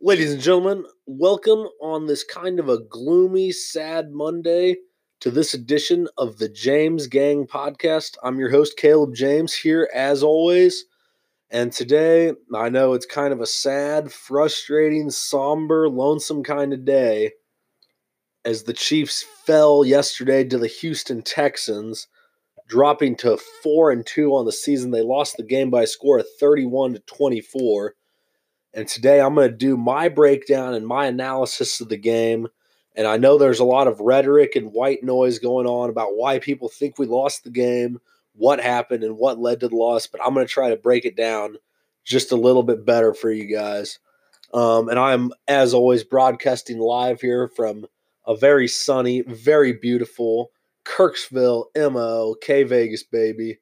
Ladies and gentlemen, welcome on this kind of a gloomy, sad Monday to this edition of the James Gang podcast. I'm your host, Caleb James, here as always. And today, I know it's kind of a sad, frustrating, somber, lonesome kind of day as the Chiefs fell yesterday to the Houston Texans, dropping to 4 and 2 on the season. They lost the game by a score of 31 to 24. And today I'm going to do my breakdown and my analysis of the game. And I know there's a lot of rhetoric and white noise going on about why people think we lost the game, what happened, and what led to the loss. But I'm going to try to break it down just a little bit better for you guys. Um, and I'm, as always, broadcasting live here from a very sunny, very beautiful Kirksville, MO, K Vegas, baby.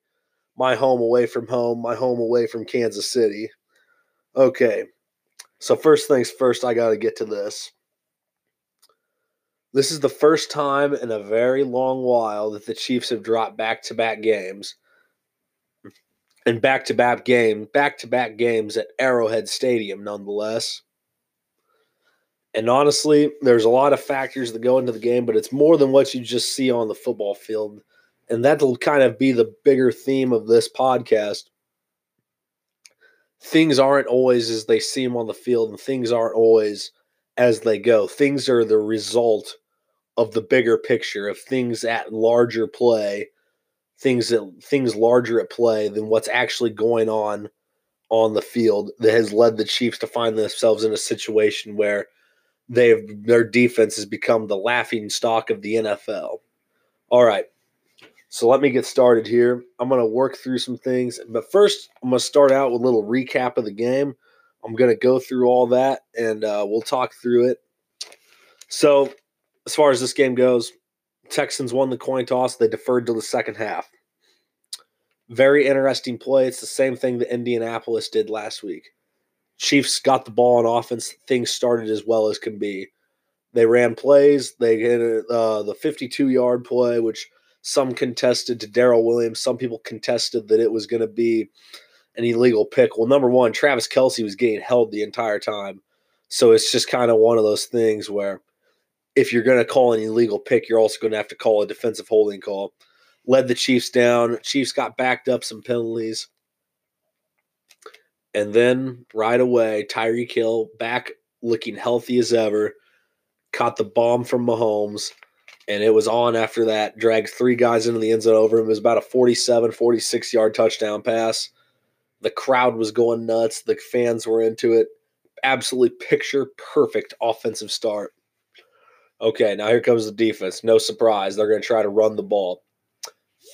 My home away from home, my home away from Kansas City. Okay, so, first things first, I got to get to this. This is the first time in a very long while that the Chiefs have dropped back to back games. And back to back game, back to back games at Arrowhead Stadium, nonetheless. And honestly, there's a lot of factors that go into the game, but it's more than what you just see on the football field. And that'll kind of be the bigger theme of this podcast things aren't always as they seem on the field and things aren't always as they go. Things are the result of the bigger picture of things at larger play, things that things larger at play than what's actually going on on the field that has led the Chiefs to find themselves in a situation where they've their defense has become the laughing stock of the NFL. All right. So let me get started here. I'm going to work through some things, but first I'm going to start out with a little recap of the game. I'm going to go through all that and uh, we'll talk through it. So, as far as this game goes, Texans won the coin toss. They deferred to the second half. Very interesting play. It's the same thing that Indianapolis did last week. Chiefs got the ball on offense. Things started as well as can be. They ran plays. They hit uh, the 52 yard play, which some contested to Darrel Williams. Some people contested that it was going to be an illegal pick. Well, number one, Travis Kelce was getting held the entire time. So it's just kind of one of those things where if you're going to call an illegal pick, you're also going to have to call a defensive holding call. Led the Chiefs down. Chiefs got backed up some penalties. And then right away, Tyreek Hill back looking healthy as ever, caught the bomb from Mahomes and it was on after that. Dragged three guys into the end zone over him. It was about a 47, 46 yard touchdown pass. The crowd was going nuts. The fans were into it. Absolutely picture perfect offensive start. Okay, now here comes the defense. No surprise. They're going to try to run the ball.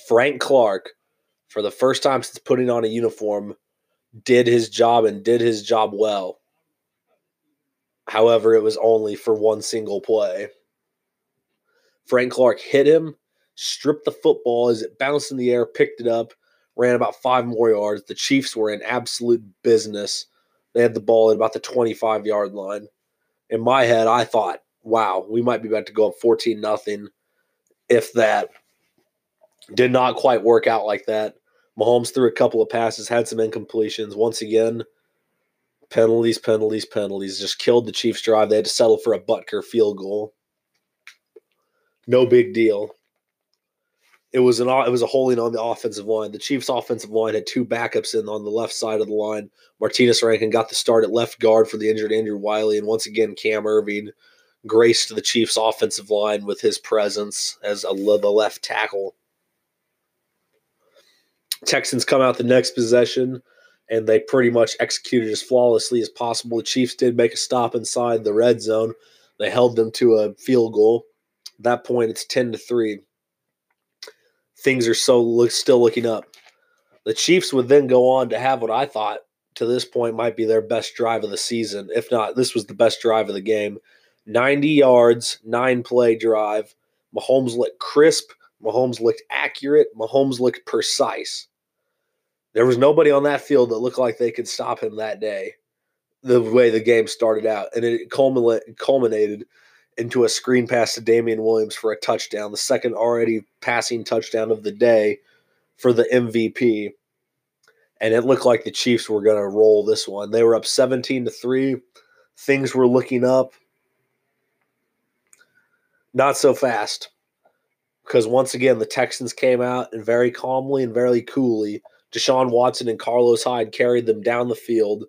Frank Clark, for the first time since putting on a uniform, did his job and did his job well. However, it was only for one single play. Frank Clark hit him, stripped the football as it bounced in the air, picked it up, ran about five more yards. The Chiefs were in absolute business. They had the ball at about the 25 yard line. In my head, I thought, wow, we might be about to go up 14 nothing if that. Did not quite work out like that. Mahomes threw a couple of passes, had some incompletions. Once again, penalties, penalties, penalties. Just killed the Chiefs' drive. They had to settle for a Butker field goal. No big deal. It was an it was a holding on the offensive line. The Chiefs' offensive line had two backups in on the left side of the line. Martinas Rankin got the start at left guard for the injured Andrew Wylie, and once again Cam Erving graced the Chiefs' offensive line with his presence as a the left tackle. Texans come out the next possession and they pretty much executed as flawlessly as possible. The Chiefs did make a stop inside the red zone. They held them to a field goal that point, it's 10 to 3. Things are so look, still looking up. The Chiefs would then go on to have what I thought to this point might be their best drive of the season. If not, this was the best drive of the game. 90 yards, nine play drive. Mahomes looked crisp. Mahomes looked accurate. Mahomes looked precise. There was nobody on that field that looked like they could stop him that day, the way the game started out. And it culminated into a screen pass to Damien Williams for a touchdown, the second already passing touchdown of the day for the MVP. And it looked like the Chiefs were going to roll this one. They were up 17 to 3. things were looking up. Not so fast. Because once again, the Texans came out and very calmly and very coolly, Deshaun Watson and Carlos Hyde carried them down the field.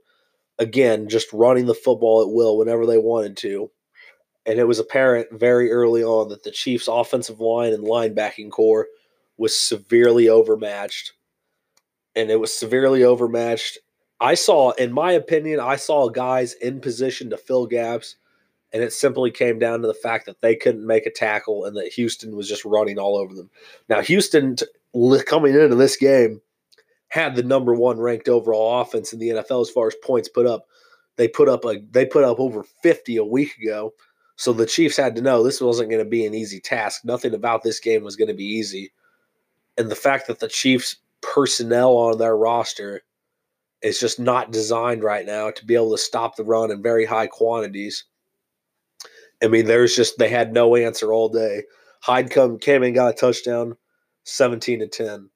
Again, just running the football at will whenever they wanted to. And it was apparent very early on that the Chiefs' offensive line and linebacking corps was severely overmatched. And it was severely overmatched. I saw, in my opinion, I saw guys in position to fill gaps and it simply came down to the fact that they couldn't make a tackle and that Houston was just running all over them. Now, Houston coming into this game had the number one ranked overall offense in the NFL as far as points put up. They put up a they put up over 50 a week ago. So the Chiefs had to know this wasn't going to be an easy task. Nothing about this game was going to be easy. And the fact that the Chiefs personnel on their roster is just not designed right now to be able to stop the run in very high quantities I mean, there's just they had no answer all day. Hyde come came and got a touchdown, seventeen to ten.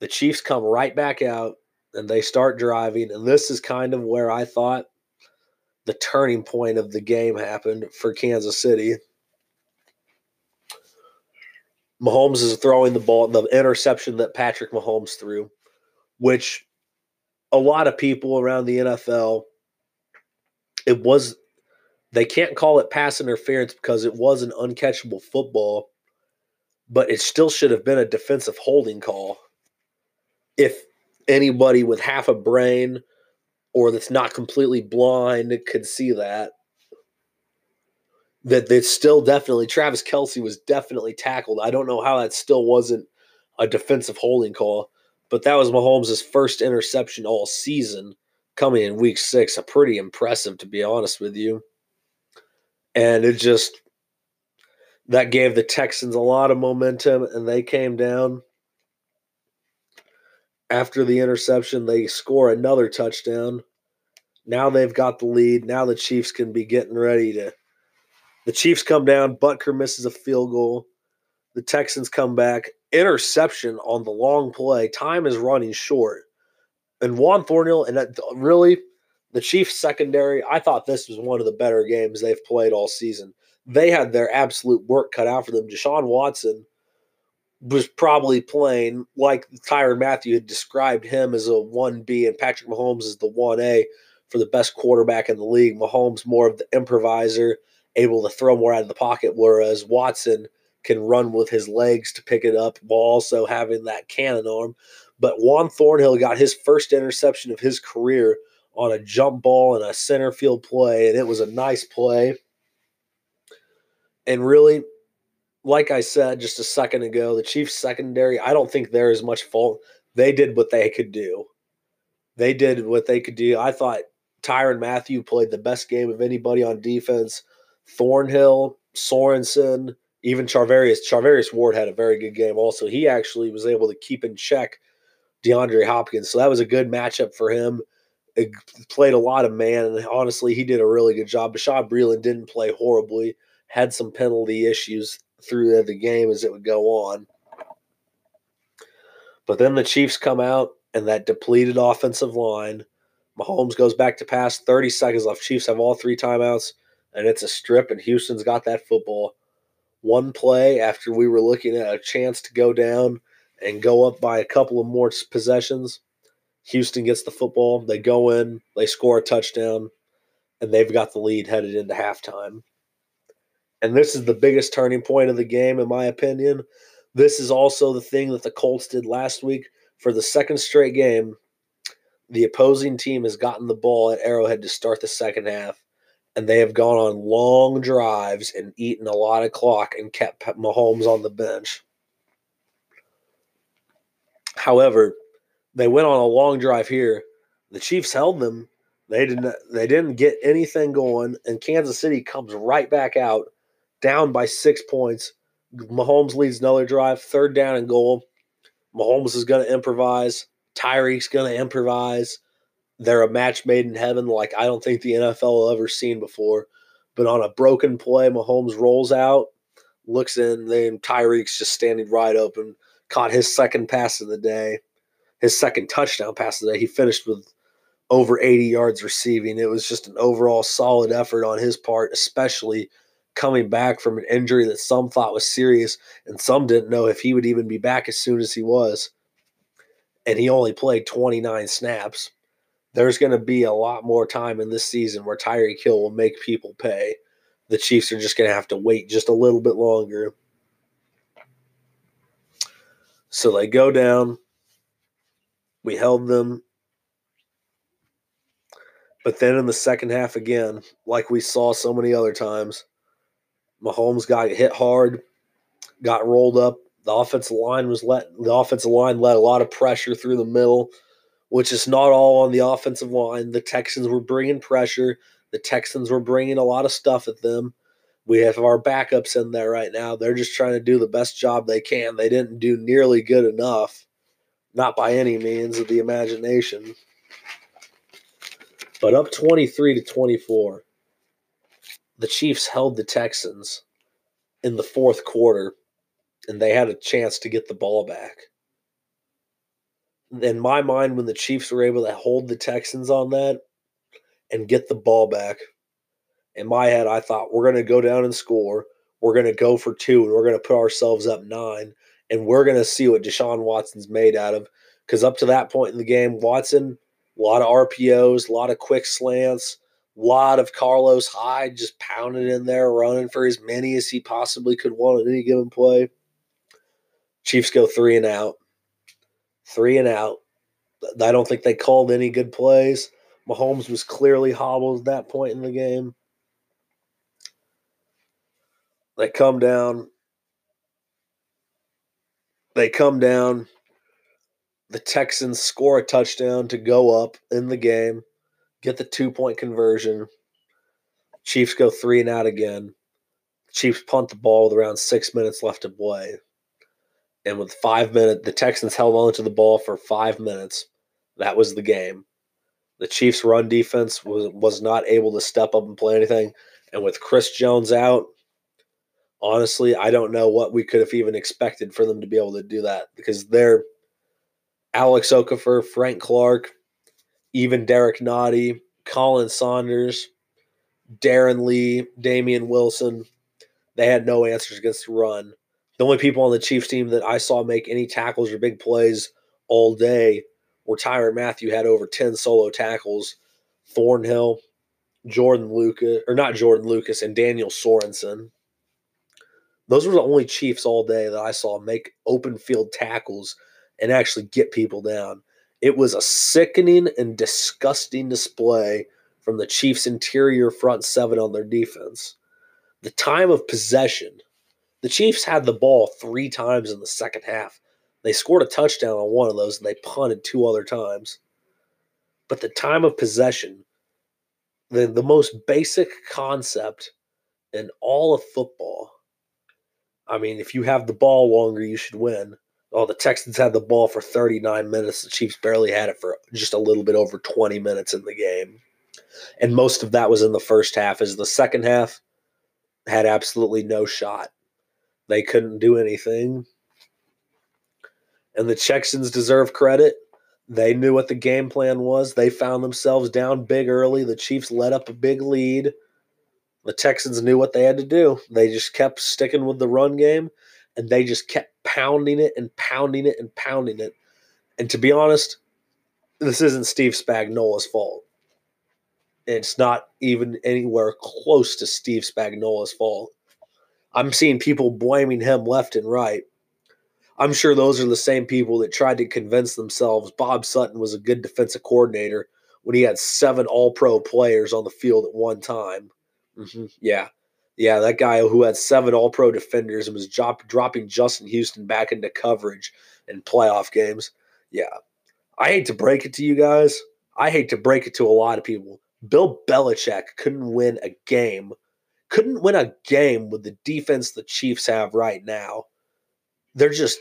The Chiefs come right back out and they start driving, and this is kind of where I thought the turning point of the game happened for Kansas City. Mahomes is throwing the ball, the interception that Patrick Mahomes threw, which a lot of people around the NFL, it was they can't call it pass interference because it was an uncatchable football, but it still should have been a defensive holding call. If anybody with half a brain or that's not completely blind could see that, that it's still definitely Travis Kelce was definitely tackled. I don't know how that still wasn't a defensive holding call, but that was Mahomes' first interception all season coming in week six. A pretty impressive, to be honest with you and it just that gave the Texans a lot of momentum, and they came down after the interception. They score another touchdown. Now they've got the lead. Now the Chiefs can be getting ready to. The Chiefs come down. Butker misses a field goal. The Texans come back. Interception on the long play. Time is running short. And Juan Thornhill, and that, really, the Chiefs secondary, I thought this was one of the better games they've played all season. They had their absolute work cut out for them. Deshaun Watson was probably playing like Tyrann Mathieu had described him as a 1B and Patrick Mahomes as the 1A for the best quarterback in the league. Mahomes more of the improviser, able to throw more out of the pocket, whereas Watson can run with his legs to pick it up while also having that cannon arm. But Juan Thornhill got his first interception of his career on a jump ball and a center field play, and it was a nice play. And really, like I said just a second ago, the Chiefs secondary, I don't think there is much fault. They did what they could do. They did what they could do. I thought Tyrann Mathieu played the best game of anybody on defense. Thornhill, Sorensen, even Charvarius. Charvarius Ward had a very good game also. He actually was able to keep in check DeAndre Hopkins. So that was a good matchup for him It played a lot of man, and honestly, he did a really good job. Bashaud Breeland didn't play horribly, had some penalty issues through the game as it would go on. But then the Chiefs come out, and that depleted offensive line. Mahomes goes back to pass, 30 seconds left. Chiefs have all three timeouts, and it's a strip, and Houston's got that football. One play after we were looking at a chance to go down and go up by a couple of more possessions Houston gets the football. They go in, they score a touchdown, and they've got the lead headed into halftime. And this is the biggest turning point of the game, in my opinion. This is also the thing that the Colts did last week. For the second straight game, the opposing team has gotten the ball at Arrowhead to start the second half, and they have gone on long drives and eaten a lot of clock and kept Mahomes on the bench. However, they went on a long drive here. The Chiefs held them. They didn't they didn't get anything going, and Kansas City comes right back out, down by six points. Mahomes leads another drive, third down and goal. Mahomes is going to improvise. Tyreek's going to improvise. They're a match made in heaven, like I don't think the NFL will ever seen before. But on a broken play, Mahomes rolls out, looks in, then Tyreek's just standing right open. Caught his second pass of the day his second touchdown pass today. He finished with over 80 yards receiving. It was just an overall solid effort on his part, especially coming back from an injury that some thought was serious and some didn't know if he would even be back as soon as he was. And he only played 29 snaps. There's going to be a lot more time in this season where Tyreek Hill will make people pay. The Chiefs are just going to have to wait just a little bit longer. So they go down. We held them but then in the second half again, like we saw so many other times, Mahomes got hit hard, got rolled up. The offensive line was let the offensive line let a lot of pressure through the middle, which is not all on the offensive line. The Texans were bringing pressure. The Texans were bringing a lot of stuff at them. We have our backups in there right now. They're just trying to do the best job they can. They didn't do nearly good enough, not by any means of the imagination but up 23 to 24. The Chiefs held the Texans in the fourth quarter, and they had a chance to get the ball back. In my mind, when the Chiefs were able to hold the Texans on that and get the ball back, in my head, I thought we're going to go down and score. We're going to go for two, and we're going to put ourselves up nine, and we're going to see what Deshaun Watson's made out of. Because up to that point in the game, Watson a lot of RPOs, a lot of quick slants, lot of Carlos Hyde just pounding in there, running for as many as he possibly could want at any given play. Chiefs go three and out. Three and out. I don't think they called any good plays. Mahomes was clearly hobbled at that point in the game. They come down. They come down the Texans score a touchdown to go up in the game, get the two point conversion. Chiefs go three and out again. Chiefs punt the ball with around six minutes left to play. And with five minutes, the Texans held on to the ball for five minutes. That was the game. The Chiefs' run defense was, was not able to step up and play anything. And with Chris Jones out, honestly, I don't know what we could have even expected for them to be able to do that because they're – Alex Okafor, Frank Clark, even Derrick Nnadi, Colin Saunders, Darron Lee, Damien Wilson. They had no answers against the run. The only people on the Chiefs team that I saw make any tackles or big plays all day were Tyrann Mathieu had over 10 solo tackles, Thornhill, Jordan Lucas, or not Jordan Lucas, and Daniel Sorensen. Those were the only Chiefs all day that I saw make open field tackles and actually get people down. It was a sickening and disgusting display from the Chiefs' interior front seven on their defense. The time of possession, the Chiefs had the ball three times in the second half. They scored a touchdown on one of those and they punted two other times. But the time of possession, the, the most basic concept in all of football. I mean, if you have the ball longer, you should win. Oh, the Texans had the ball for 39 minutes. The Chiefs barely had it for just a little bit over 20 minutes in the game. And most of that was in the first half, as the second half had absolutely no shot. They couldn't do anything. And the Texans deserve credit. They knew what the game plan was. They found themselves down big early. The Chiefs let up a big lead. The Texans knew what they had to do. They just kept sticking with the run game and they just kept pounding it and pounding it and pounding it. And to be honest, this isn't Steve Spagnuolo's fault. It's not even anywhere close to Steve Spagnuolo's fault. I'm seeing people blaming him left and right. I'm sure those are the same people that tried to convince themselves Bob Sutton was a good defensive coordinator when he had seven all pro players on the field at one time. Mm-hmm. Yeah, yeah, that guy who had seven All Pro defenders and was drop, dropping Justin Houston back into coverage in playoff games. Yeah, I hate to break it to you guys. I hate to break it to a lot of people. Bill Belichick couldn't win a game, couldn't win a game with the defense the Chiefs have right now. They're just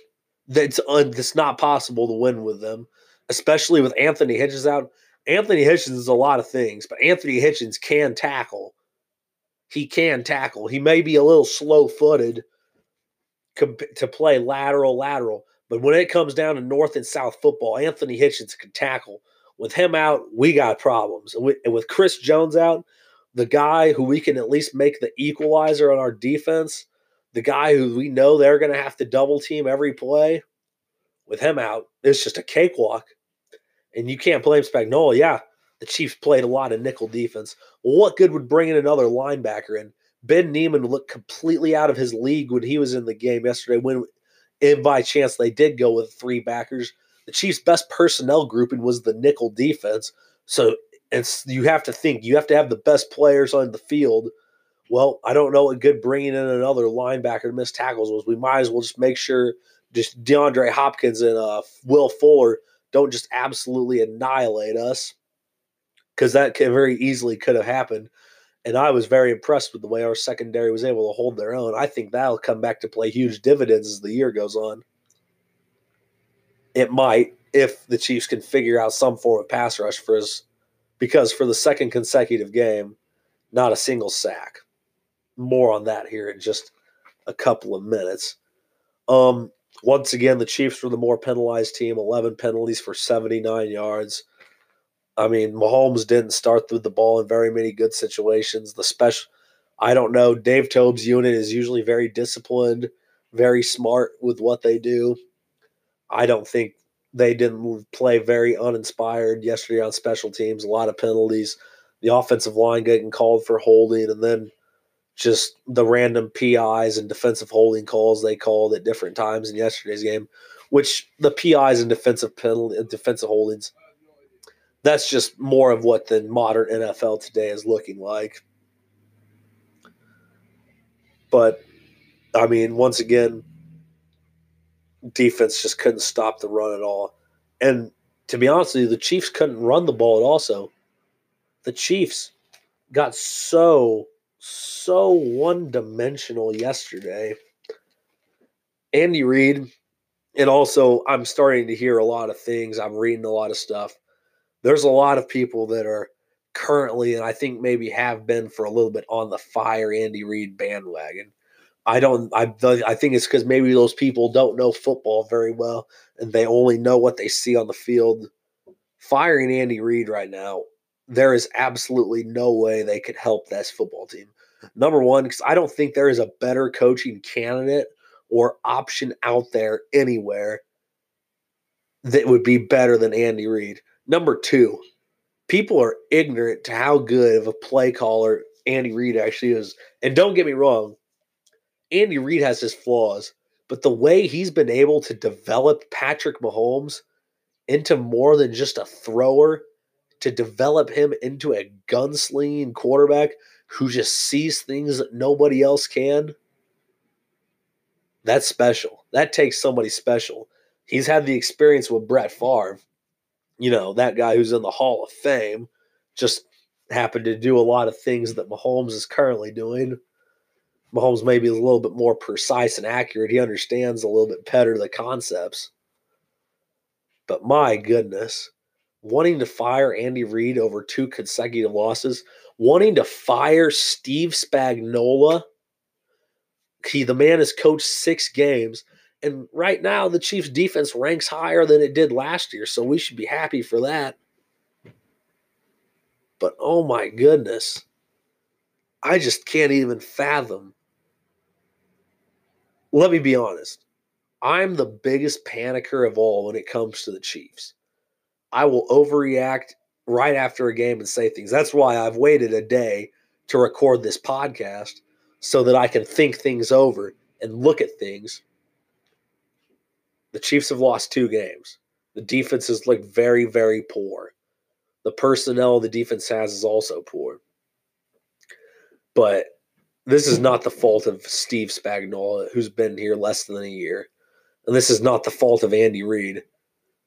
it's it's not possible to win with them, especially with Anthony Hitchens out. Anthony Hitchens is a lot of things, but Anthony Hitchens can tackle he can tackle. He may be a little slow footed to play lateral, lateral. But when it comes down to North and South football, Anthony Hitchens can tackle With him out, we got problems. And, we, and with Chris Jones out, the guy who we can at least make the equalizer on our defense, the guy who we know they're going to have to double team every play, with him out, it's just a cakewalk. And you can't blame Spagnuolo. Yeah, the Chiefs played a lot of nickel defense. What good would bringing in another linebacker in? Ben Niemann looked completely out of his league when he was in the game yesterday. When, if by chance they did go with three backers, the Chiefs' best personnel grouping was the nickel defense. So it's you have to think you have to have the best players on the field. Well, I don't know what good bringing in another linebacker to miss tackles was. We might as well just make sure just DeAndre Hopkins and uh, Will Fuller don't just absolutely annihilate us because that can very easily could have happened. And I was very impressed with the way our secondary was able to hold their own. I think that'll come back to play huge dividends as the year goes on. It might if the Chiefs can figure out some form of pass rush for us, because for the second consecutive game, not a single sack. More on that here in just a couple of minutes. Um, once again, the Chiefs were the more penalized team, 11 penalties for 79 yards. I mean, Mahomes didn't start with the ball in very many good situations. The special, I don't know. Dave Toub's unit is usually very disciplined, very smart with what they do. I don't think they didn't play very uninspired yesterday on special teams. A lot of penalties. The offensive line getting called for holding, and then just the random PIs and defensive holding calls they called at different times in yesterday's game, which the PIs and defensive penalty, defensive holdings that's just more of what the modern NFL today is looking like. But I mean, once again, defense just couldn't stop the run at all. And to be honest with you, the Chiefs couldn't run the ball at all. So the Chiefs got so, so one dimensional yesterday. Andy Reid, and also I'm starting to hear a lot of things. I'm reading a lot of stuff there's a lot of people that are currently, and I think maybe have been for a little bit on the fire Andy Reid bandwagon. I don't. I I think it's because maybe those people don't know football very well, and they only know what they see on the field. Firing Andy Reid right now, there is absolutely no way they could help this football team. Number one, because I don't think there is a better coaching candidate or option out there anywhere that would be better than Andy Reid. Number two, people are ignorant to how good of a play caller Andy Reid actually is. And don't get me wrong, Andy Reid has his flaws, but the way he's been able to develop Patrick Mahomes into more than just a thrower, to develop him into a gunslinging quarterback who just sees things that nobody else can, that's special. That takes somebody special. He's had the experience with Brett Favre you know, that guy who's in the Hall of Fame just happened to do a lot of things that Mahomes is currently doing. Mahomes maybe is a little bit more precise and accurate. He understands a little bit better the concepts. But my goodness, wanting to fire Andy Reid over two consecutive losses, wanting to fire Steve Spagnuolo. He, the man has coached six games and right now, the Chiefs' defense ranks higher than it did last year, so we should be happy for that. But oh my goodness, I just can't even fathom. Let me be honest. I'm the biggest panicker of all when it comes to the Chiefs. I will overreact right after a game and say things. That's why I've waited a day to record this podcast so that I can think things over and look at things the Chiefs have lost two games. The defense has looked very, very poor. The personnel the defense has is also poor. But this is not the fault of Steve Spagnuolo, who's been here less than a year. And this is not the fault of Andy Reid,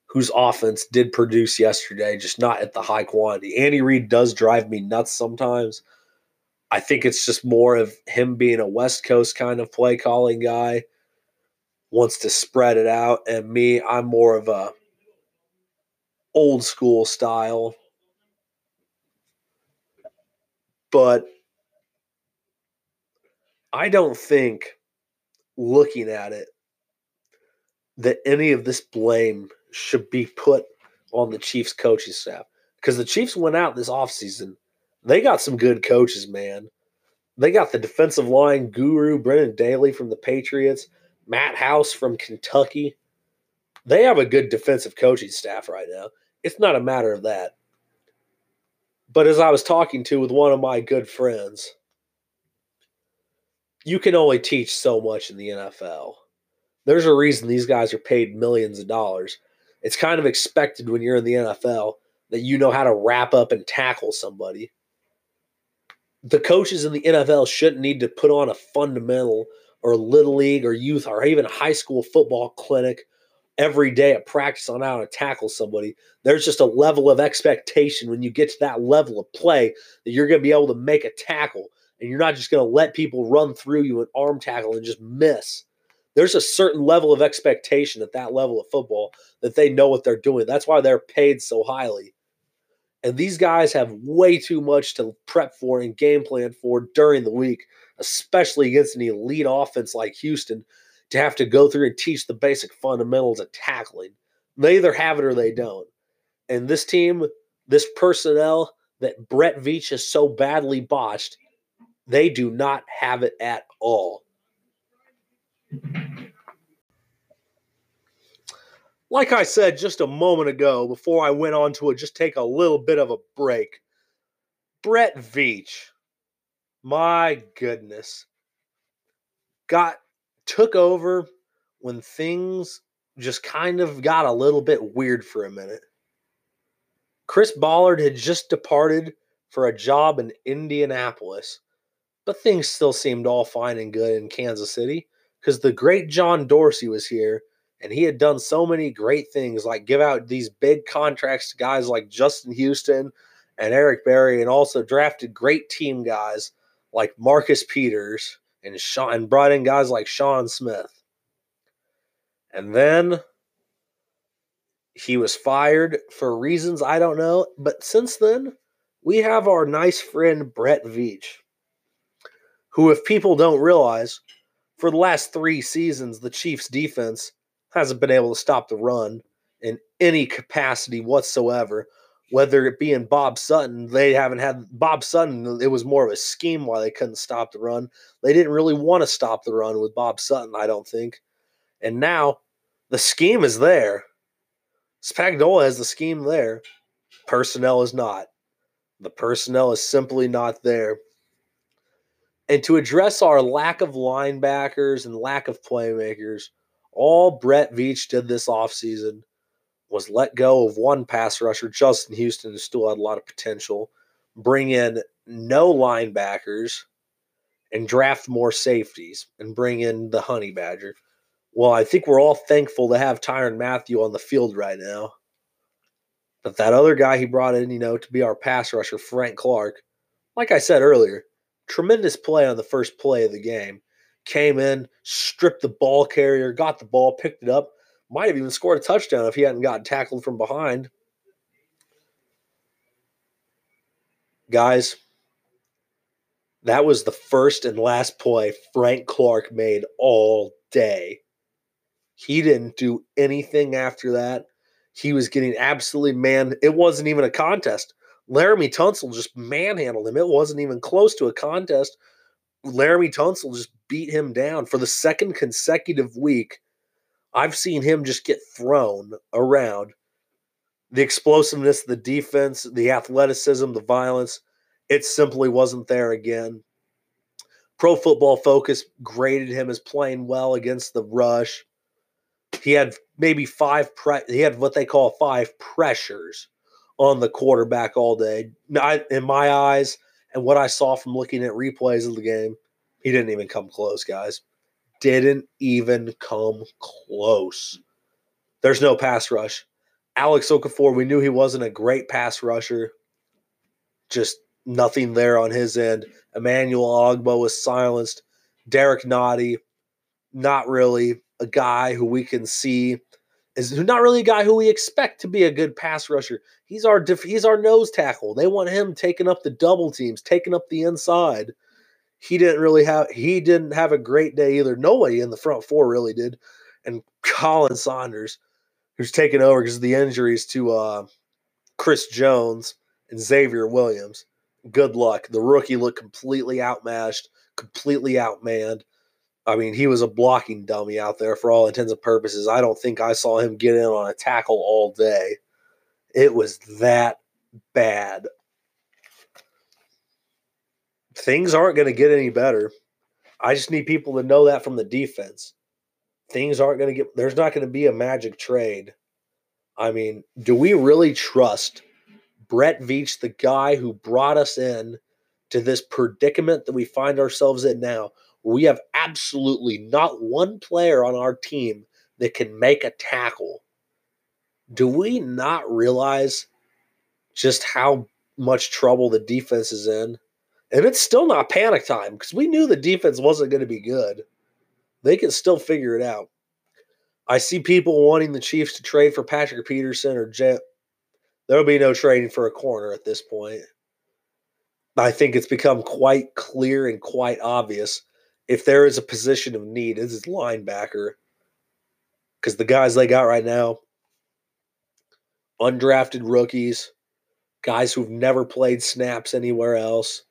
whose offense did produce yesterday, just not at the high quantity. Andy Reid does drive me nuts sometimes. I think it's just more of him being a West Coast kind of play calling guy wants to spread it out, and me, I'm more of a old school style. But I don't think looking at it that any of this blame should be put on the Chiefs coaching staff because the Chiefs went out this offseason. They got some good coaches, man. They got the defensive line guru, Brendan Daly from the Patriots, Matt House from Kentucky. They have a good defensive coaching staff right now. It's not a matter of that. But as I was talking to with one of my good friends, you can only teach so much in the NFL. There's a reason these guys are paid millions of dollars. It's kind of expected when you're in the NFL that you know how to wrap up and tackle somebody. The coaches in the NFL shouldn't need to put on a fundamental or little league or youth or even a high school football clinic every day at practice on how to tackle somebody. There's just a level of expectation when you get to that level of play that you're going to be able to make a tackle and you're not just going to let people run through you and arm tackle and just miss. There's a certain level of expectation at that level of football that they know what they're doing. That's why they're paid so highly. And these guys have way too much to prep for and game plan for during the week, especially against an elite offense like Houston, to have to go through and teach the basic fundamentals of tackling. They either have it or they don't. And this team, this personnel that Brett Veach has so badly botched, they do not have it at all. Like I said just a moment ago, before I went on to it, just take a little bit of a break. Brett Veach, my goodness, got took over when things just kind of got a little bit weird for a minute. Chris Ballard had just departed for a job in Indianapolis, but things still seemed all fine and good in Kansas City because the great John Dorsey was here and he had done so many great things like give out these big contracts to guys like Justin Houston and Eric Berry and also drafted great team guys like Marcus Peters and Sean and brought in guys like Sean Smith. And then he was fired for reasons I don't know, but since then we have our nice friend Brett Veach who if people don't realize for the last 3 seasons the Chiefs defense hasn't been able to stop the run in any capacity whatsoever. Whether it be in Bob Sutton, they haven't had Bob Sutton. It was more of a scheme why they couldn't stop the run. They didn't really want to stop the run with Bob Sutton, I don't think. And now the scheme is there. Spagnuolo has the scheme there. Personnel is not. The personnel is simply not there. And to address our lack of linebackers and lack of playmakers, all Brett Veach did this offseason was let go of one pass rusher, Justin Houston, who still had a lot of potential, bring in no linebackers, and draft more safeties and bring in the Honey Badger. Well, I think we're all thankful to have Tyrann Mathieu on the field right now. But that other guy he brought in, you know, to be our pass rusher, Frank Clark, like I said earlier, tremendous play on the first play of the game came in, stripped the ball carrier, got the ball, picked it up, might have even scored a touchdown if he hadn't gotten tackled from behind. Guys, that was the first and last play Frank Clark made all day. He didn't do anything after that. He was getting absolutely man. It wasn't even a contest. Laremy Tunsil just manhandled him. It wasn't even close to a contest. Laremy Tunsil just beat him down for the second consecutive week. I've seen him just get thrown around. The explosiveness, the defense, the athleticism, the violence, it simply wasn't there again. Pro Football Focus graded him as playing well against the rush. He had maybe five. Pre- he had what they call five pressures on the quarterback all day. In my eyes, and what I saw from looking at replays of the game, he didn't even come close, guys. Didn't even come close. There's no pass rush. Alex Okafor, we knew he wasn't a great pass rusher. Just nothing there on his end. Emmanuel Ogbah was silenced. Derrick Nnadi, not really a guy who we can see is not really a guy who we expect to be a good pass rusher. He's our he's our nose tackle. They want him taking up the double teams, taking up the inside he didn't really have he didn't have a great day either. Nobody in the front four really did. And Colin Saunders, who's taken over because of the injuries to uh, Chris Jones and Xavier Williams. Good luck. The rookie looked completely outmatched, completely outmanned. I mean, he was a blocking dummy out there for all intents and purposes. I don't think I saw him get in on a tackle all day. It was that bad. Things aren't going to get any better. I just need people to know that from the defense. Things aren't going to get, there's not going to be a magic trade. I mean, do we really trust Brett Veach, the guy who brought us in to this predicament that we find ourselves in now? We have absolutely not one player on our team that can make a tackle. Do we not realize just how much trouble the defense is in? And it's still not panic time because we knew the defense wasn't going to be good. They can still figure it out. I see people wanting the Chiefs to trade for Patrick Peterson or Jet. There'll be no trading for a corner at this point. I think it's become quite clear and quite obvious if there is a position of need, it's linebacker. Because the guys they got right now, undrafted rookies, guys who've never played snaps anywhere else.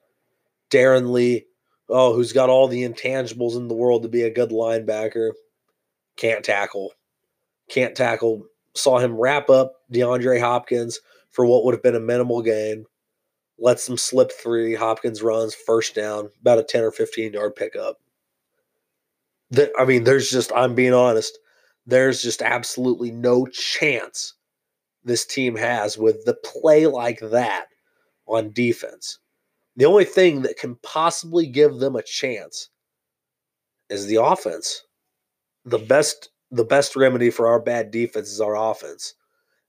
Darron Lee, oh, who's got all the intangibles in the world to be a good linebacker. Can't tackle. Can't tackle. Saw him wrap up DeAndre Hopkins for what would have been a minimal gain. Lets them slip three. Hopkins runs first down, about a 10 or 15 yard pickup. That I mean, there's just I'm being honest. There's just absolutely no chance this team has with the play like that on defense. The only thing that can possibly give them a chance is the offense. The best the best remedy for our bad defense is our offense.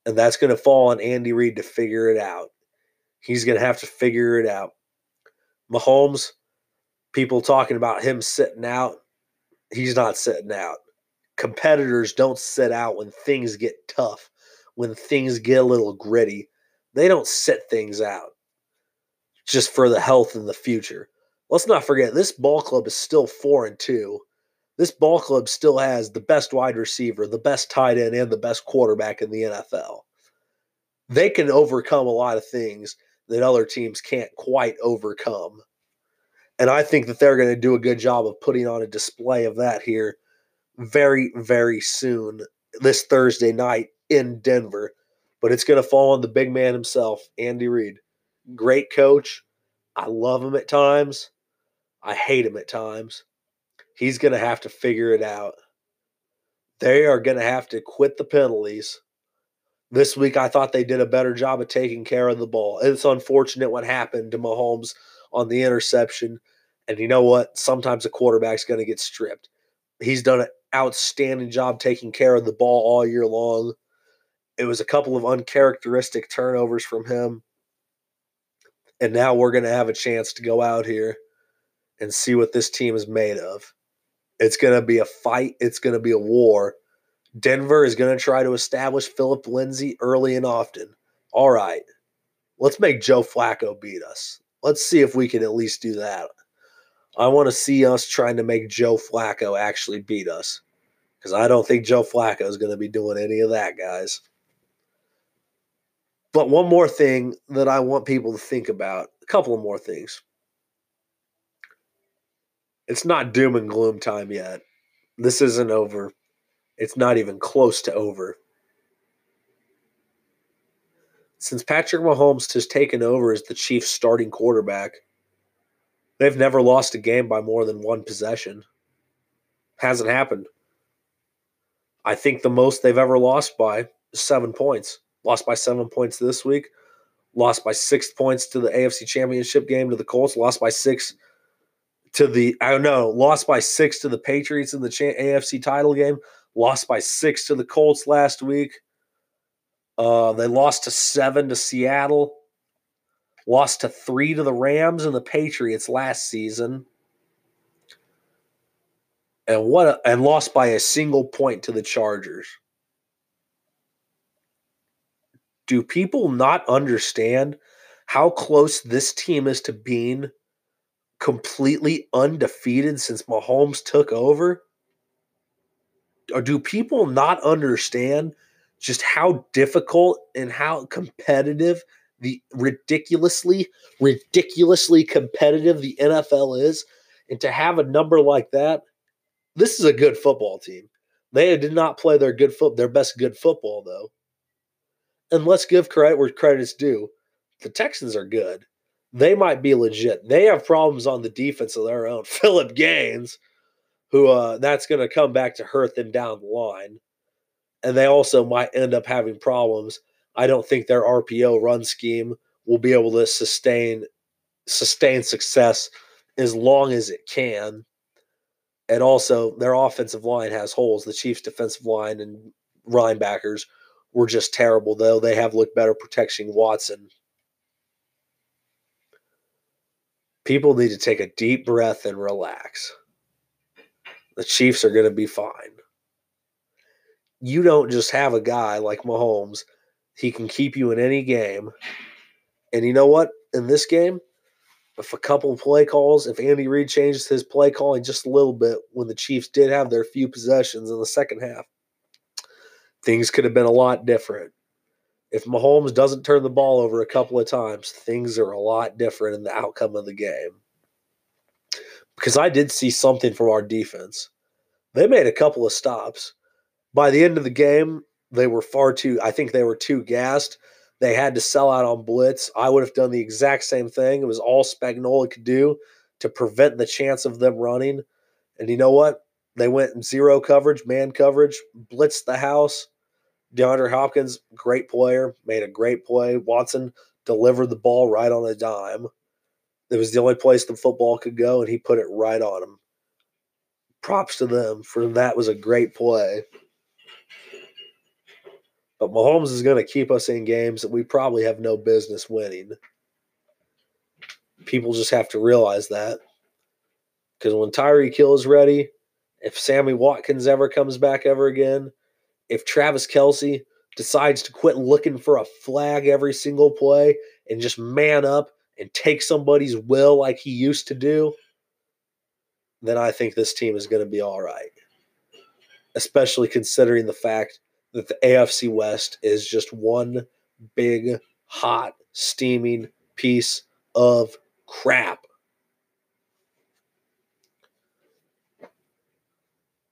And that's going to fall on Andy Reid to figure it out. He's going to have to figure it out. Mahomes, people talking about him sitting out he's not sitting out. Competitors don't sit out when things get tough, when things get a little gritty. They don't sit things out just for the health in the future. Let's not forget this ball club is still 4 and 2. This ball club still has the best wide receiver, the best tight end and the best quarterback in the NFL. They can overcome a lot of things that other teams can't quite overcome. And I think that they're going to do a good job of putting on a display of that here very, very soon this Thursday night in Denver. But it's going to fall on the big man himself, Andy Reid. Great coach. I love him at times. I hate him at times. He's going to have to figure it out. They are going to have to quit the penalties. This week, I thought they did a better job of taking care of the ball. It's unfortunate what happened to Mahomes on the interception. And you know what? Sometimes a quarterback's going to get stripped. He's done an outstanding job taking care of the ball all year long. It was a couple of uncharacteristic turnovers from him. And now we're going to have a chance to go out here and see what this team is made of. It's going to be a fight, it's going to be a war. Denver is going to try to establish Phillip Lindsay early and often. All right, let's make Joe Flacco beat us let's see if we can at least do that. I want to see us trying to make Joe Flacco actually beat us because I don't think Joe Flacco is going to be doing any of that, guys. But one more thing that I want people to think about a couple of more things. It's not doom and gloom time yet. This isn't over. It's not even close to over. Since Patrick Mahomes has taken over as the Chiefs' starting quarterback, they've never lost a game by more than one possession. Hasn't happened. I think the most they've ever lost by is seven points. Lost by seven points this week. Lost by six points to the AFC Championship game to the Colts. Lost by six to the I don't know. Lost by six to the Patriots in the AFC title game. Lost by six to the Colts last week. Uh, they lost to seven to Seattle, lost to three to the Rams and the Patriots last season, and what a, and lost by a single point to the Chargers. Do people not understand how close this team is to being completely undefeated since Mahomes took over? Or do people not understand just how difficult and how competitive the ridiculously, ridiculously competitive the NFL is. And to have a number like that, this is a good football team. They did not play their good foot, their best good football though. And let's give credit where credit's due. The Texans are good. They might be legit. They have problems on the defense of their own. Philip Gaines, who uh, that's going to come back to hurt them down the line. And they also might end up having problems. I don't think their RPO run scheme will be able to sustain sustain success as long as it can. And also, their offensive line has holes. The Chiefs' defensive line and linebackers were just terrible, though. They have looked better protecting Watson. People need to take a deep breath and relax. The Chiefs are going to be fine. You don't just have a guy like Mahomes, he can keep you in any game. And you know what? In this game, if a couple play calls, if Andy Reid changes his play calling just a little bit when the Chiefs did have their few possessions in the second half, things could have been a lot different. If Mahomes doesn't turn the ball over a couple of times, things are a lot different in the outcome of the game. Because I did see something from our defense. They made a couple of stops. By the end of the game, they were far too, I think they were too gassed. They had to sell out on blitz. I would have done the exact same thing. It was all Spagnuolo could do to prevent the chance of them running. And you know what? They went zero coverage, man coverage, blitzed the house. DeAndre Hopkins, great player, made a great play. Watson delivered the ball right on a dime. It was the only place the football could go, and he put it right on him. Props to them for that was a great play. But Mahomes is going to keep us in games that we probably have no business winning. People just have to realize that. Because when Tyreek Hill is ready, if Sammy Watkins ever comes back ever again, if Travis Kelce decides to quit looking for a flag every single play and just man up and take somebody's will like he used to do, then I think this team is going to be all right. Especially considering the fact that the AFC West is just one big, hot, steaming piece of crap.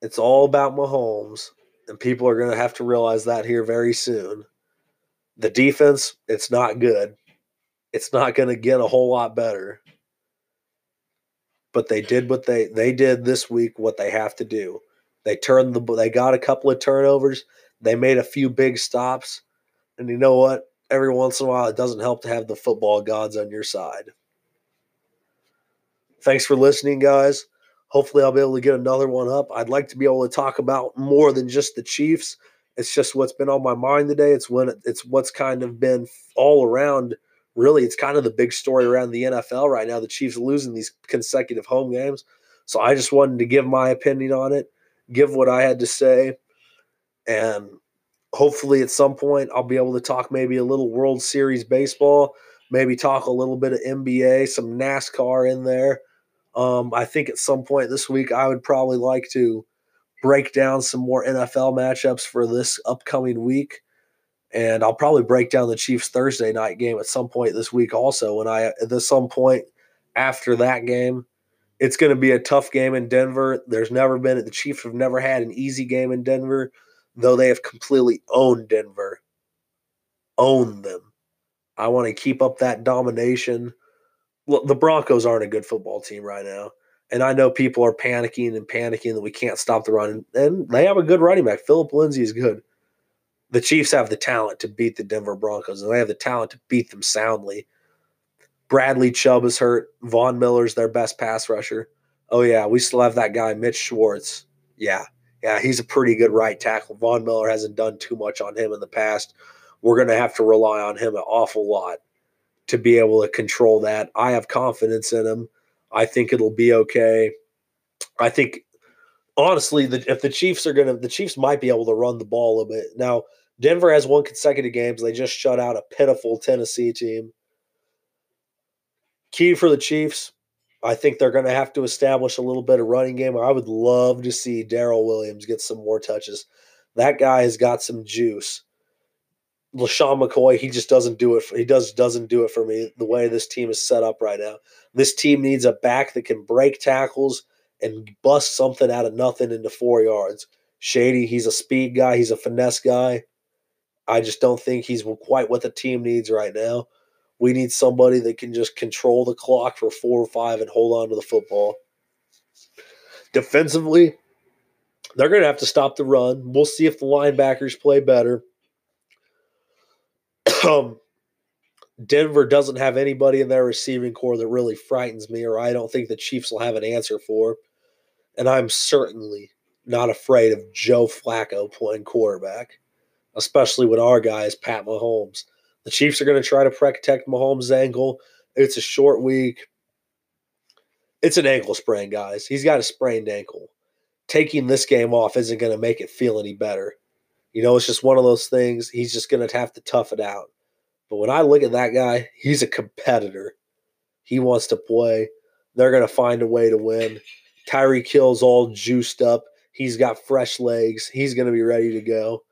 It's all about Mahomes, and people are going to have to realize that here very soon. The defense, it's not good. It's not going to get a whole lot better. But they did what they they did this week what they have to do. They turned the they got a couple of turnovers. They made a few big stops. And you know what? Every once in a while, it doesn't help to have the football gods on your side. Thanks for listening, guys. Hopefully, I'll be able to get another one up. I'd like to be able to talk about more than just the Chiefs. It's just what's been on my mind today. It's when it's what's kind of been all around. Really, it's kind of the big story around the NFL right now. The Chiefs losing these consecutive home games. So I just wanted to give my opinion on it, give what I had to say, and hopefully at some point I'll be able to talk maybe a little World Series baseball, maybe talk a little bit of NBA, some NASCAR in there. Um, I think at some point this week I would probably like to break down some more NFL matchups for this upcoming week. And I'll probably break down the Chiefs Thursday night game at some point this week also. When I at some point after that game, it's going to be a tough game in Denver. There's never been the Chiefs have never had an easy game in Denver though they have completely owned Denver, own them. I want to keep up that domination. Look, the Broncos aren't a good football team right now. And I know people are panicking and panicking that we can't stop the run. And they have a good running back. Phillip Lindsay is good. The Chiefs have the talent to beat the Denver Broncos, and they have the talent to beat them soundly. Bradley Chubb is hurt. Von Miller's their best pass rusher. Oh, yeah, we still have that guy, Mitch Schwartz. Yeah, yeah, he's a pretty good right tackle. Von Miller hasn't done too much on him in the past. We're going to have to rely on him an awful lot to be able to control that. I have confidence in him. I think it'll be okay. I think honestly, the, if the Chiefs are going to, the Chiefs might be able to run the ball a bit. Now, Denver has won consecutive games. They just shut out a pitiful Tennessee team. Key for the Chiefs I think they're going to have to establish a little bit of running game. I would love to see Darrel Williams get some more touches. That guy has got some juice. LeSean McCoy, he just doesn't do it. For, he does doesn't do it for me the way this team is set up right now. This team needs a back that can break tackles and bust something out of nothing into four yards. Shady, he's a speed guy. He's a finesse guy. I just don't think he's quite what the team needs right now. We need somebody that can just control the clock for four or five and hold on to the football. Defensively, they're going to have to stop the run. We'll see if the linebackers play better. Um, Denver doesn't have anybody in their receiving corps that really frightens me, or I don't think the Chiefs will have an answer for. And I'm certainly not afraid of Joe Flacco playing quarterback, especially with our guy is Pat Mahomes. The Chiefs are going to try to protect Mahomes' ankle. It's a short week. It's an ankle sprain, guys. He's got a sprained ankle. Taking this game off isn't going to make it feel any better. You know, it's just one of those things. He's just going to have to tough it out. But when I look at that guy, he's a competitor. He wants to play. They're going to find a way to win. Tyreek Hill's all juiced up. He's got fresh legs. He's going to be ready to go.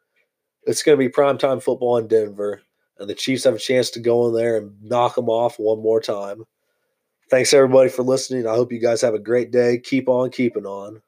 It's going to be primetime football in Denver, and the Chiefs have a chance to go in there and knock them off one more time. Thanks, everybody, for listening. I hope you guys have a great day. Keep on keeping on.